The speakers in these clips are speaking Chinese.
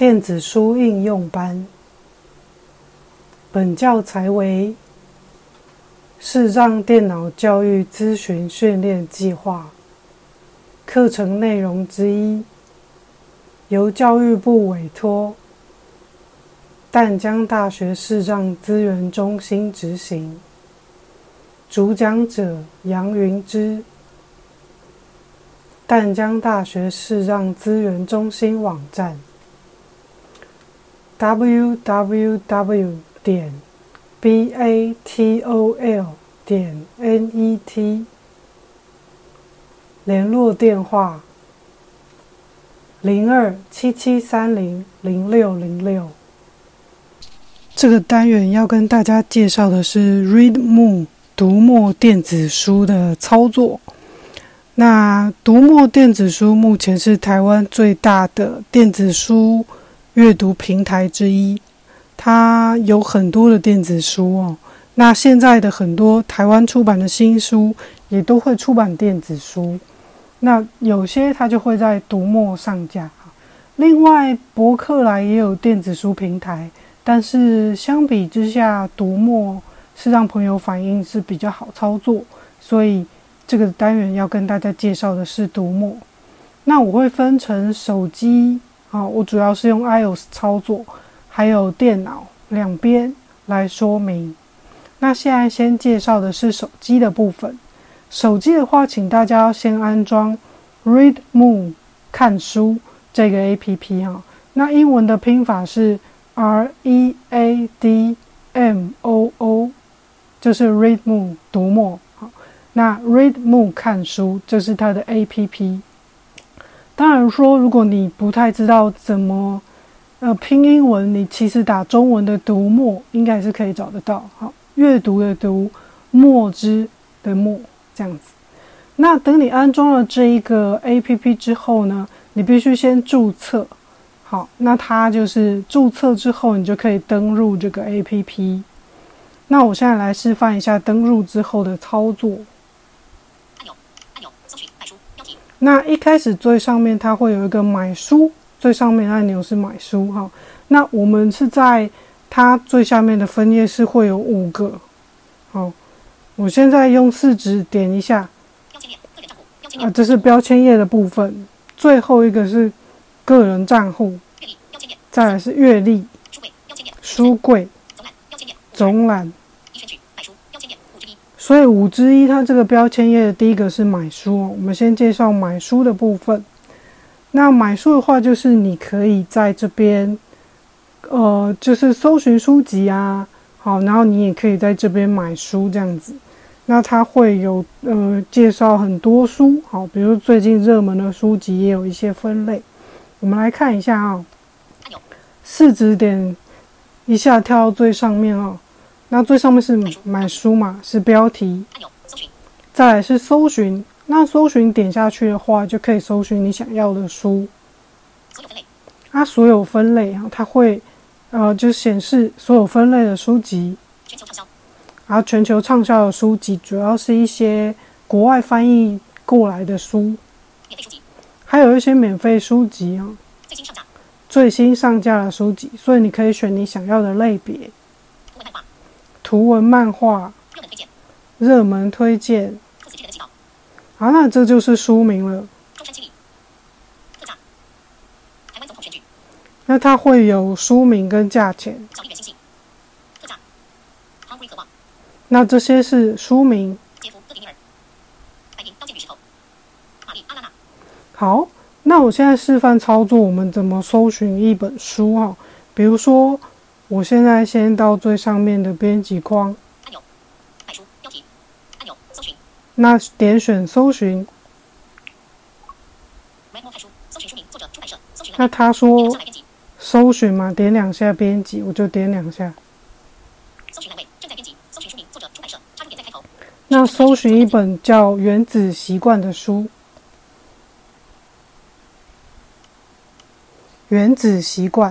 电子书应用班。本教材为视障电脑教育咨询训练计划课程内容之一，由教育部委托淡江大学视障资源中心执行。主讲者杨云之。淡江大学视障资源中心网站：www 点 batol 点 net。联络电话：零二七七三零零六零六。这个单元要跟大家介绍的是 Readmoon 读墨电子书的操作。那读墨电子书目前是台湾最大的电子书阅读平台之一，它有很多的电子书哦。那现在的很多台湾出版的新书也都会出版电子书，那有些它就会在读墨上架。另外，博客来也有电子书平台，但是相比之下，读墨是让朋友反映是比较好操作，所以。这个单元要跟大家介绍的是读墨，那我会分成手机啊，我主要是用 iOS 操作，还有电脑两边来说明。那现在先介绍的是手机的部分。手机的话，请大家先安装 Read Moon 看书这个 APP 哈。那英文的拼法是 R E A D M O O，就是 Read Moon 读墨。那 Read Moon 看书，这是它的 APP。当然说，如果你不太知道怎么呃拼英文，你其实打中文的“读墨”应该是可以找得到。好，阅读的“读”，墨汁的“墨”这样子。那等你安装了这一个 APP 之后呢，你必须先注册。好，那它就是注册之后，你就可以登录这个 APP。那我现在来示范一下登录之后的操作。那一开始最上面它会有一个买书，最上面按钮是买书哈。那我们是在它最下面的分页是会有五个，好，我现在用四指点一下，啊，这是标签页的部分。最后一个是个人账户，再来是阅历，书柜，总览。所以五之一，它这个标签页的第一个是买书。我们先介绍买书的部分。那买书的话，就是你可以在这边，呃，就是搜寻书籍啊，好，然后你也可以在这边买书这样子。那它会有呃介绍很多书，好，比如最近热门的书籍也有一些分类。我们来看一下啊，四指点一下跳到最上面啊。那最上面是买书嘛，是标题。再来是搜寻，那搜寻点下去的话，就可以搜寻你想要的书。它所有分类啊，它会呃就显示所有分类的书籍。然后全球畅销的书籍，主要是一些国外翻译过来的书。还有一些免费书籍啊。最新上架的书籍，所以你可以选你想要的类别。图文漫画，热门推荐，好，那这就是书名了。那它会有书名跟价钱。那这些是书名。好，那我现在示范操作，我们怎么搜寻一本书哈？比如说。我现在先到最上面的编辑框，按钮，买书标题，按钮，搜寻，那点选搜寻。那他说搜寻嘛，点两下编辑，我就点两下。搜寻栏位正在编辑，搜寻书名，作者出版社，插入点在开头。那搜寻一本叫《原子习惯》的书，《原子习惯》。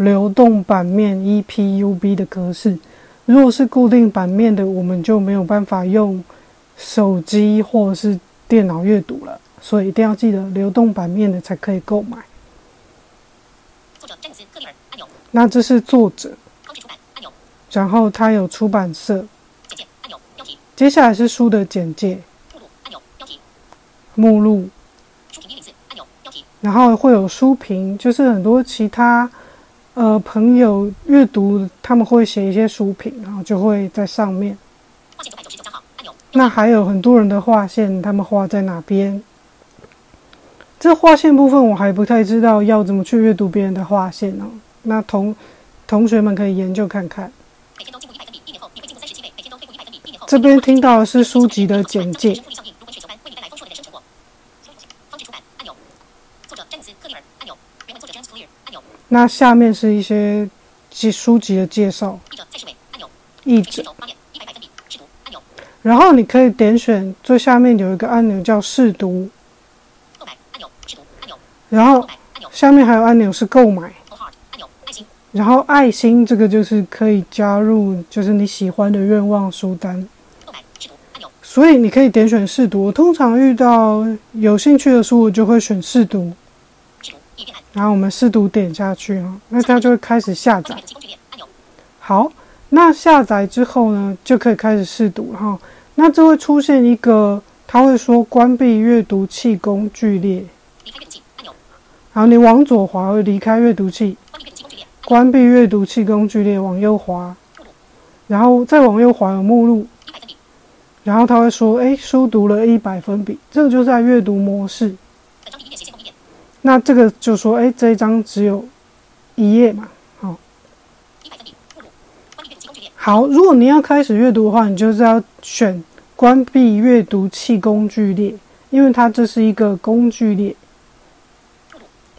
流动版面 EPUB 的格式。如果是固定版面的，我们就没有办法用手机或是电脑阅读了。所以一定要记得流动版面的才可以购买。作者詹姆斯·克利尔按钮。那这是作者。方志出版按钮。然后它有出版社。简介按钮标题。接下来是书的简介。目录按钮标题。目录。然后会有书评，就是很多其他呃朋友阅读，他们会写一些书评，然后就会在上面。那还有很多人的划线，他们画在哪边？这划线部分我还不太知道要怎么去阅读别人的划线哦？那同同学们可以研究看看。这边听到的是书籍的简介。那下面是一些记书籍的介绍。译者。然后你可以点选最下面有一个按钮叫试读。然后下面还有按钮是购买。然后爱心这个就是可以加入，就是你喜欢的愿望书单。所以你可以点选试读。我通常遇到有兴趣的书，我就会选试读。然后我们试读点下去哈，那它就会开始下载。好，那下载之后呢，就可以开始试读哈。那这会出现一个，它会说关闭阅读器工具列。然后你往左滑会离开阅读器，关闭阅读器工具列，往右滑，然后再往右滑有目录。然后他会说，哎，书读了一百分比，这个就是在阅读模式。那这个就说，哎，这一张只有一页嘛，好。好，如果你要开始阅读的话，你就是要选关闭阅读器工具列，因为它这是一个工具列。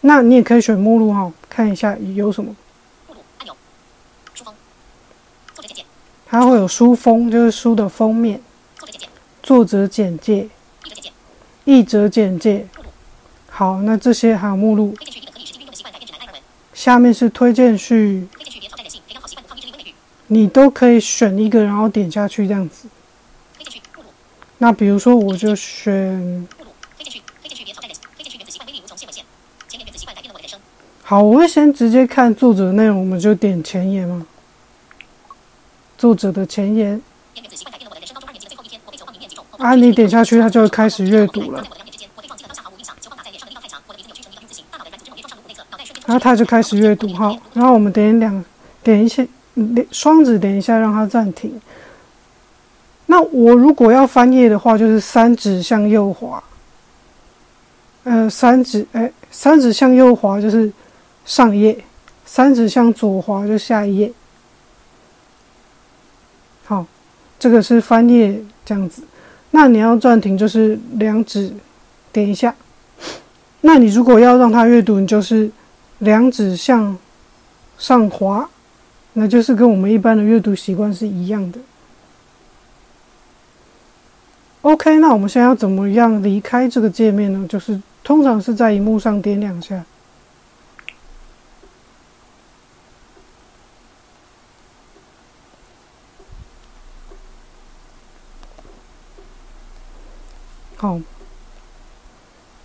那你也可以选目录哈，看一下有什么。目录按钮，书封，作者简介。它会有书封，就是书的封面。作者简介。作者简介。译者简介。译者简介。好，那这些还有目录。下面是推荐序。你都可以选一个，然后点下去这样子。那比如说，我就选。好，我会先直接看作者的内容，我们就点前言嘛。作者的前言。啊，你点下去，它就会开始阅读了。然后它就开始阅读哈，然后我们点两点一下，双指点一下让它暂停。那我如果要翻页的话，就是三指向右滑。呃，三指哎，三指向右滑就是上页，三指向左滑就下一页。好，这个是翻页这样子。那你要暂停，就是两指点一下。那你如果要让它阅读，你就是。两指向上滑，那就是跟我们一般的阅读习惯是一样的。OK，那我们现在要怎么样离开这个界面呢？就是通常是在荧幕上点两下。好，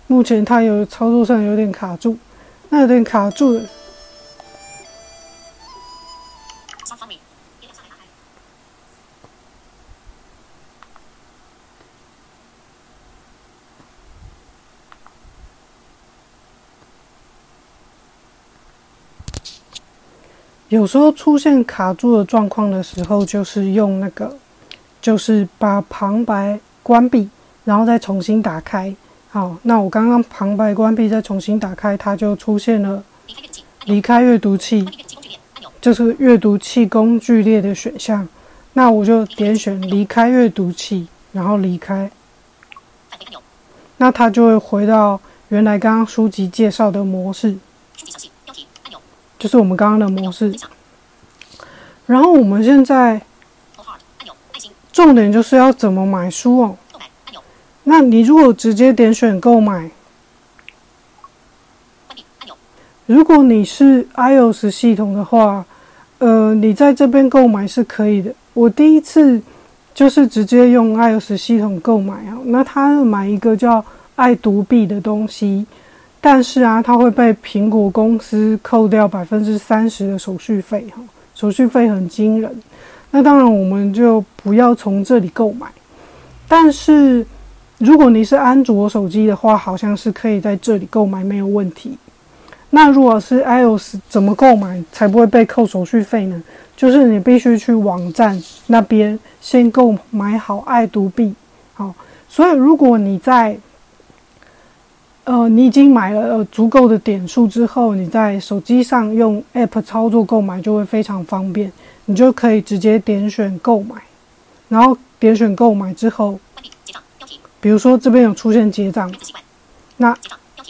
目前它有操作上有点卡住。那有点卡住了。有时候出现卡住的状况的时候，就是用那个，就是把旁白关闭，然后再重新打开。好，那我刚刚旁白关闭，再重新打开，它就出现了离开阅读器，就是阅读器工具列的选项。那我就点选离开阅读器，然后离开，那它就会回到原来刚刚书籍介绍的模式，就是我们刚刚的模式。然后我们现在重点就是要怎么买书哦。那你如果直接点选购买，如果你是 iOS 系统的话，呃，你在这边购买是可以的。我第一次就是直接用 iOS 系统购买啊，那他买一个叫爱读币的东西，但是啊，它会被苹果公司扣掉百分之三十的手续费哈，手续费很惊人。那当然我们就不要从这里购买，但是。如果你是安卓手机的话，好像是可以在这里购买没有问题。那如果是 iOS，怎么购买才不会被扣手续费呢？就是你必须去网站那边先购买好爱读币。好，所以如果你在呃你已经买了足够的点数之后，你在手机上用 App 操作购买就会非常方便。你就可以直接点选购买，然后点选购买之后。比如说这边有出现结账，那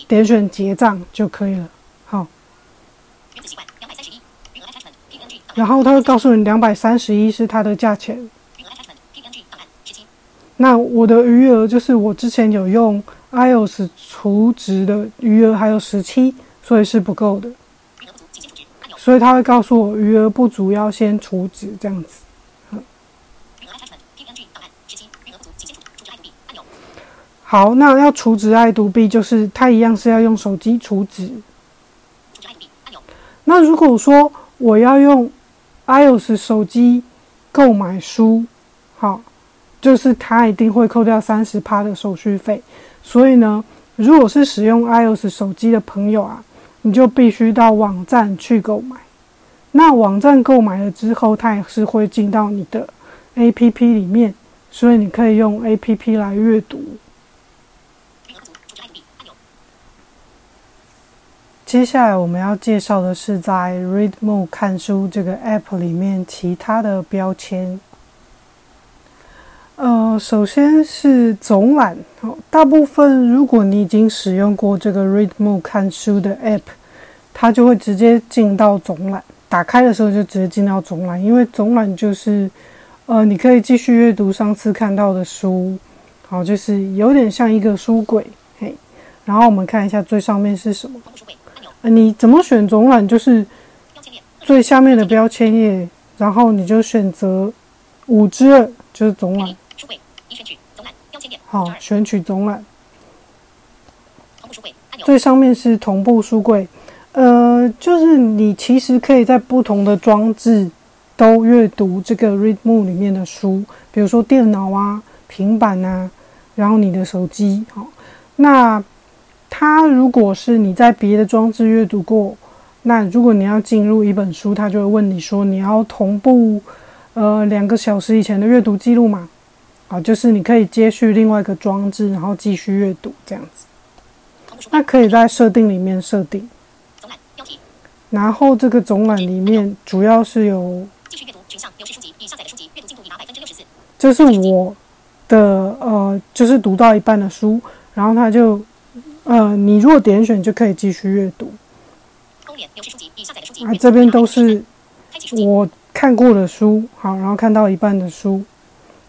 点选结账就可以了。好，然后他会告诉你两百三十一是它的价钱。那我的余额就是我之前有用 iOS 储值的余额还有十七，所以是不够的。所以他会告诉我余额不足要先储值这样子。好，那要储值爱读币，就是它一样是要用手机储值。那如果说我要用 iOS 手机购买书，好，就是它一定会扣掉三十趴的手续费。所以呢，如果是使用 iOS 手机的朋友啊，你就必须到网站去购买。那网站购买了之后，它也是会进到你的 APP 里面，所以你可以用 APP 来阅读。接下来我们要介绍的是在 Readmo 看书这个 App 里面其他的标签。呃，首先是总览，大部分如果你已经使用过这个 Readmo 看书的 App，它就会直接进到总览，打开的时候就直接进到总览，因为总览就是呃，你可以继续阅读上次看到的书，好，就是有点像一个书柜，嘿。然后我们看一下最上面是什么。你怎么选总览？就是最下面的标签页，然后你就选择五之二，就是总览。好，选取总览。最上面是同步书柜，呃，就是你其实可以在不同的装置都阅读这个 Readmo 里面的书，比如说电脑啊、平板啊，然后你的手机。好，那。它如果是你在别的装置阅读过，那如果你要进入一本书，它就会问你说你要同步，呃，两个小时以前的阅读记录嘛？啊，就是你可以接续另外一个装置，然后继续阅读这样子。那可以在设定里面设定。然后这个总览里面主要是有。继续阅读群像，书籍已下载的书籍阅读进度已达百分之六十四。这是我的呃，就是读到一半的书，然后它就。呃，你如果点选就可以继续阅读。啊，这边都是我看过的书，好，然后看到一半的书。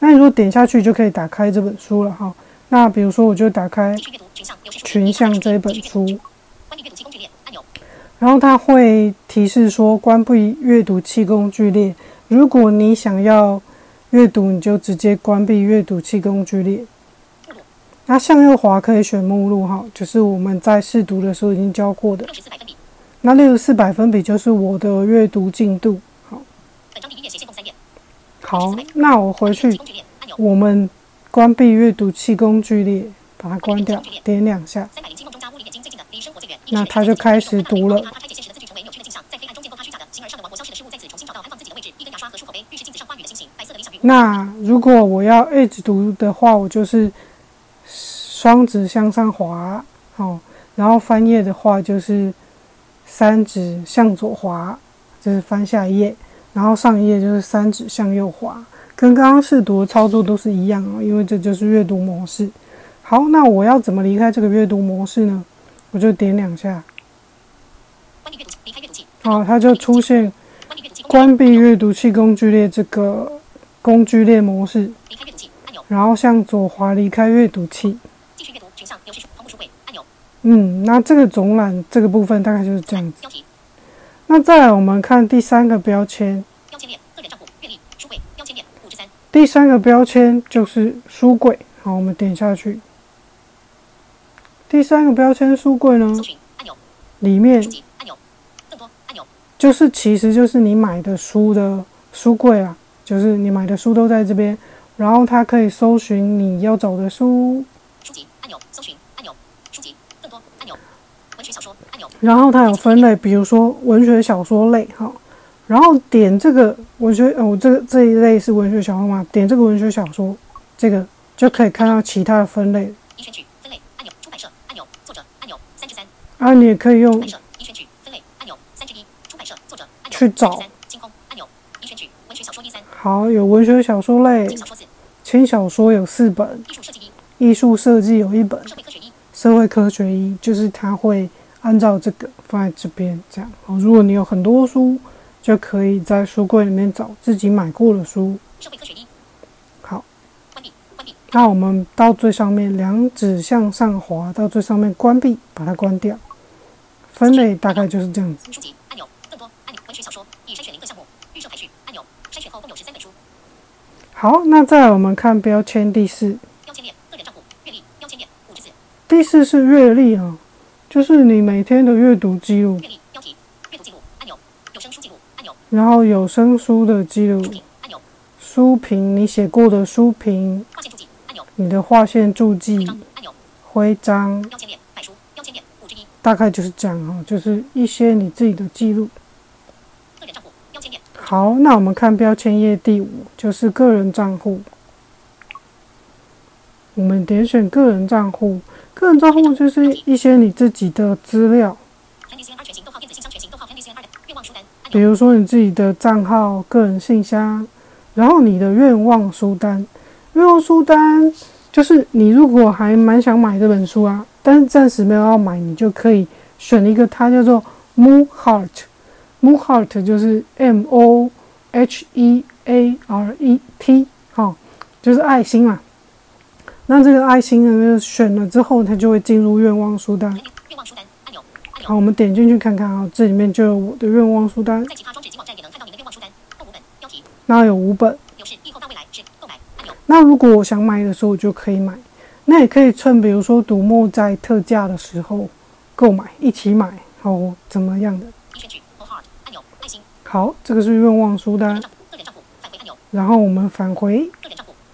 那你如果点下去就可以打开这本书了，哈。那比如说我就打开群像这一本书，然后它会提示说关闭阅读器工具列。如果你想要阅读，你就直接关闭阅读器工具列。那向右滑可以选目录哈，就是我们在试读的时候已经教过的。那六十四百分比就是我的阅读进度。好，好，那我回去，我们关闭阅读器工具列，把它关掉，点两下，那它就开始读了。那如果我要一直读的话，我就是。双指向上滑，哦，然后翻页的话就是三指向左滑，就是翻下一页，然后上一页就是三指向右滑，跟刚刚试读的操作都是一样哦，因为这就是阅读模式。好，那我要怎么离开这个阅读模式呢？我就点两下，好，它就出现关闭阅读器工具列这个工具列模式，然后向左滑离开阅读器。继续阅读群像有序同步书柜按钮。嗯，那这个总览这个部分大概就是这样子。那再来我们看第三个标签。标签列个人账户阅历书柜标签列五之三。第三个标签就是书柜。好，我们点下去。第三个标签书柜呢，里面就是其实就是你买的书的书柜啊，就是你买的书都在这边，然后它可以搜寻你要找的书。按钮搜寻按钮书籍更多按钮文学小说按钮，然后它有分类，比如说文学小说类哈，然后点这个文学哦，这个这一类是文学小说嘛？点这个文学小说，这个就可以看到其他的分类。啊，你也可以用已选取分类按钮三至一，出版社作者按钮去找。星空按钮，已选取文学小说一三好，有文学小说类，轻小说有四本，艺术设计有一本，社会科学一，就是它会按照这个放在这边这样。好，如果你有很多书，就可以在书柜里面找自己买过的书。好，那我们到最上面，两指向上滑到最上面，关闭，把它关掉。分类大概就是这样子。书籍按钮，更多按钮，文学小说已筛选零个项目，预设排序按钮，筛选后共有十三本书。好，那再来我们看标签第四。标签列个人账户阅历标签列五之四。第四是阅历啊，就是你每天的阅读记录。阅历标题阅读记录按钮，有声书记录按钮。然后有声书的记录。书评按钮。书评你写过的书评。划线注记按钮。你的划线注记按钮。徽章。标签列。大概就是这样哦，就是一些你自己的记录。好，那我们看标签页第五，就是个人账户。我们点选个人账户，个人账户就是一些你自己的资料。比如说你自己的账号、个人信箱，然后你的愿望书单。愿望书单就是你如果还蛮想买这本书啊。但是暂时没有要买，你就可以选一个，它叫做 Moon Heart，Moon Heart 就是 M O H E A R E T，好，就是爱心嘛。那这个爱心呢，选了之后，它就会进入愿望书单。愿望书单按钮。好，我们点进去看看啊，这里面就有我的愿望书单。在其他装置及网站也能看到你的愿望书单。共五本，标题。那有五本。有是以后到未来是购买按钮。那如果我想买的时候，我就可以买。那也可以趁，比如说独木在特价的时候购买，一起买，哦，怎么样的？好，这个是愿望书单。然后我们返回，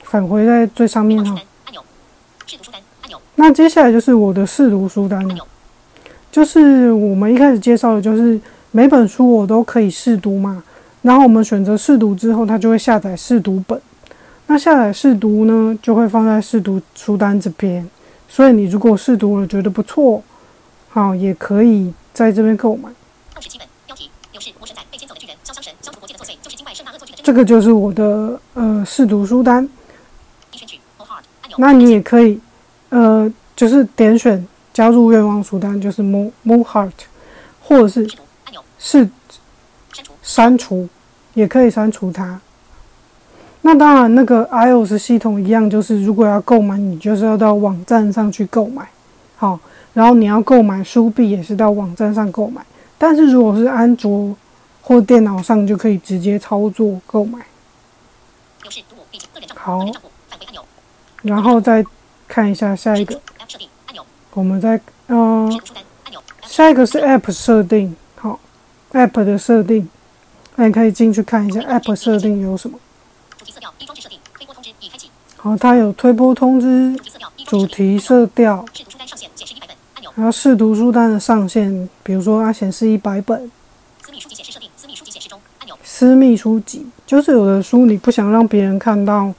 返回在最上面哈。那接下来就是我的试读书单了，就是我们一开始介绍的，就是每本书我都可以试读嘛。然后我们选择试读之后，它就会下载试读本。那下载试读呢，就会放在试读书单这边。所以你如果试读了觉得不错，好，也可以在这边购买。这个就是我的呃试读书单。那你也可以呃，就是点选加入愿望书单，就是 Mo Mo Heart，或者是是删除，也可以删除它。那当然，那个 iOS 系统一样，就是如果要购买，你就是要到网站上去购买，好，然后你要购买书币也是到网站上购买。但是如果是安卓或电脑上，就可以直接操作购买。好，然后再看一下下一个，我们再嗯，下一个是 App 设定，好，App 的设定，那你可以进去看一下 App 设定有什么。好，它有推播通知、主题色调，然后试读书单的上限，比如说它显示一百本。私密书籍显示设定，私密书籍显示中。私密书籍就是有的书你不想让别人看到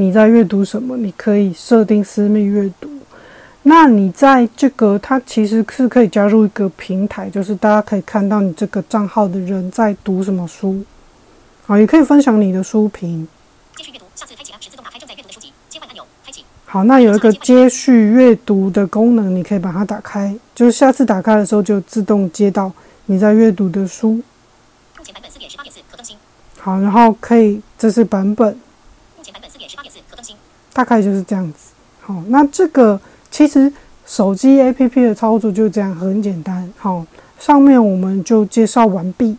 你在阅读什么，你可以设定私密阅读。那你在这个它其实是可以加入一个平台，就是大家可以看到你这个账号的人在读什么书。好，也可以分享你的书评。继续阅读，下次开启 App 时自动打开正在阅读的书籍，切换按钮，开启。好，那有一个接续阅读的功能，你可以把它打开，就是下次打开的时候就自动接到你在阅读的书。目前版本四点十八点四，可更新。好，然后可以，这是版本，目前版本四点十八点四，可更新。大概就是这样子。好，那这个其实手机 APP 的操作就这样，很简单。好，上面我们就介绍完毕。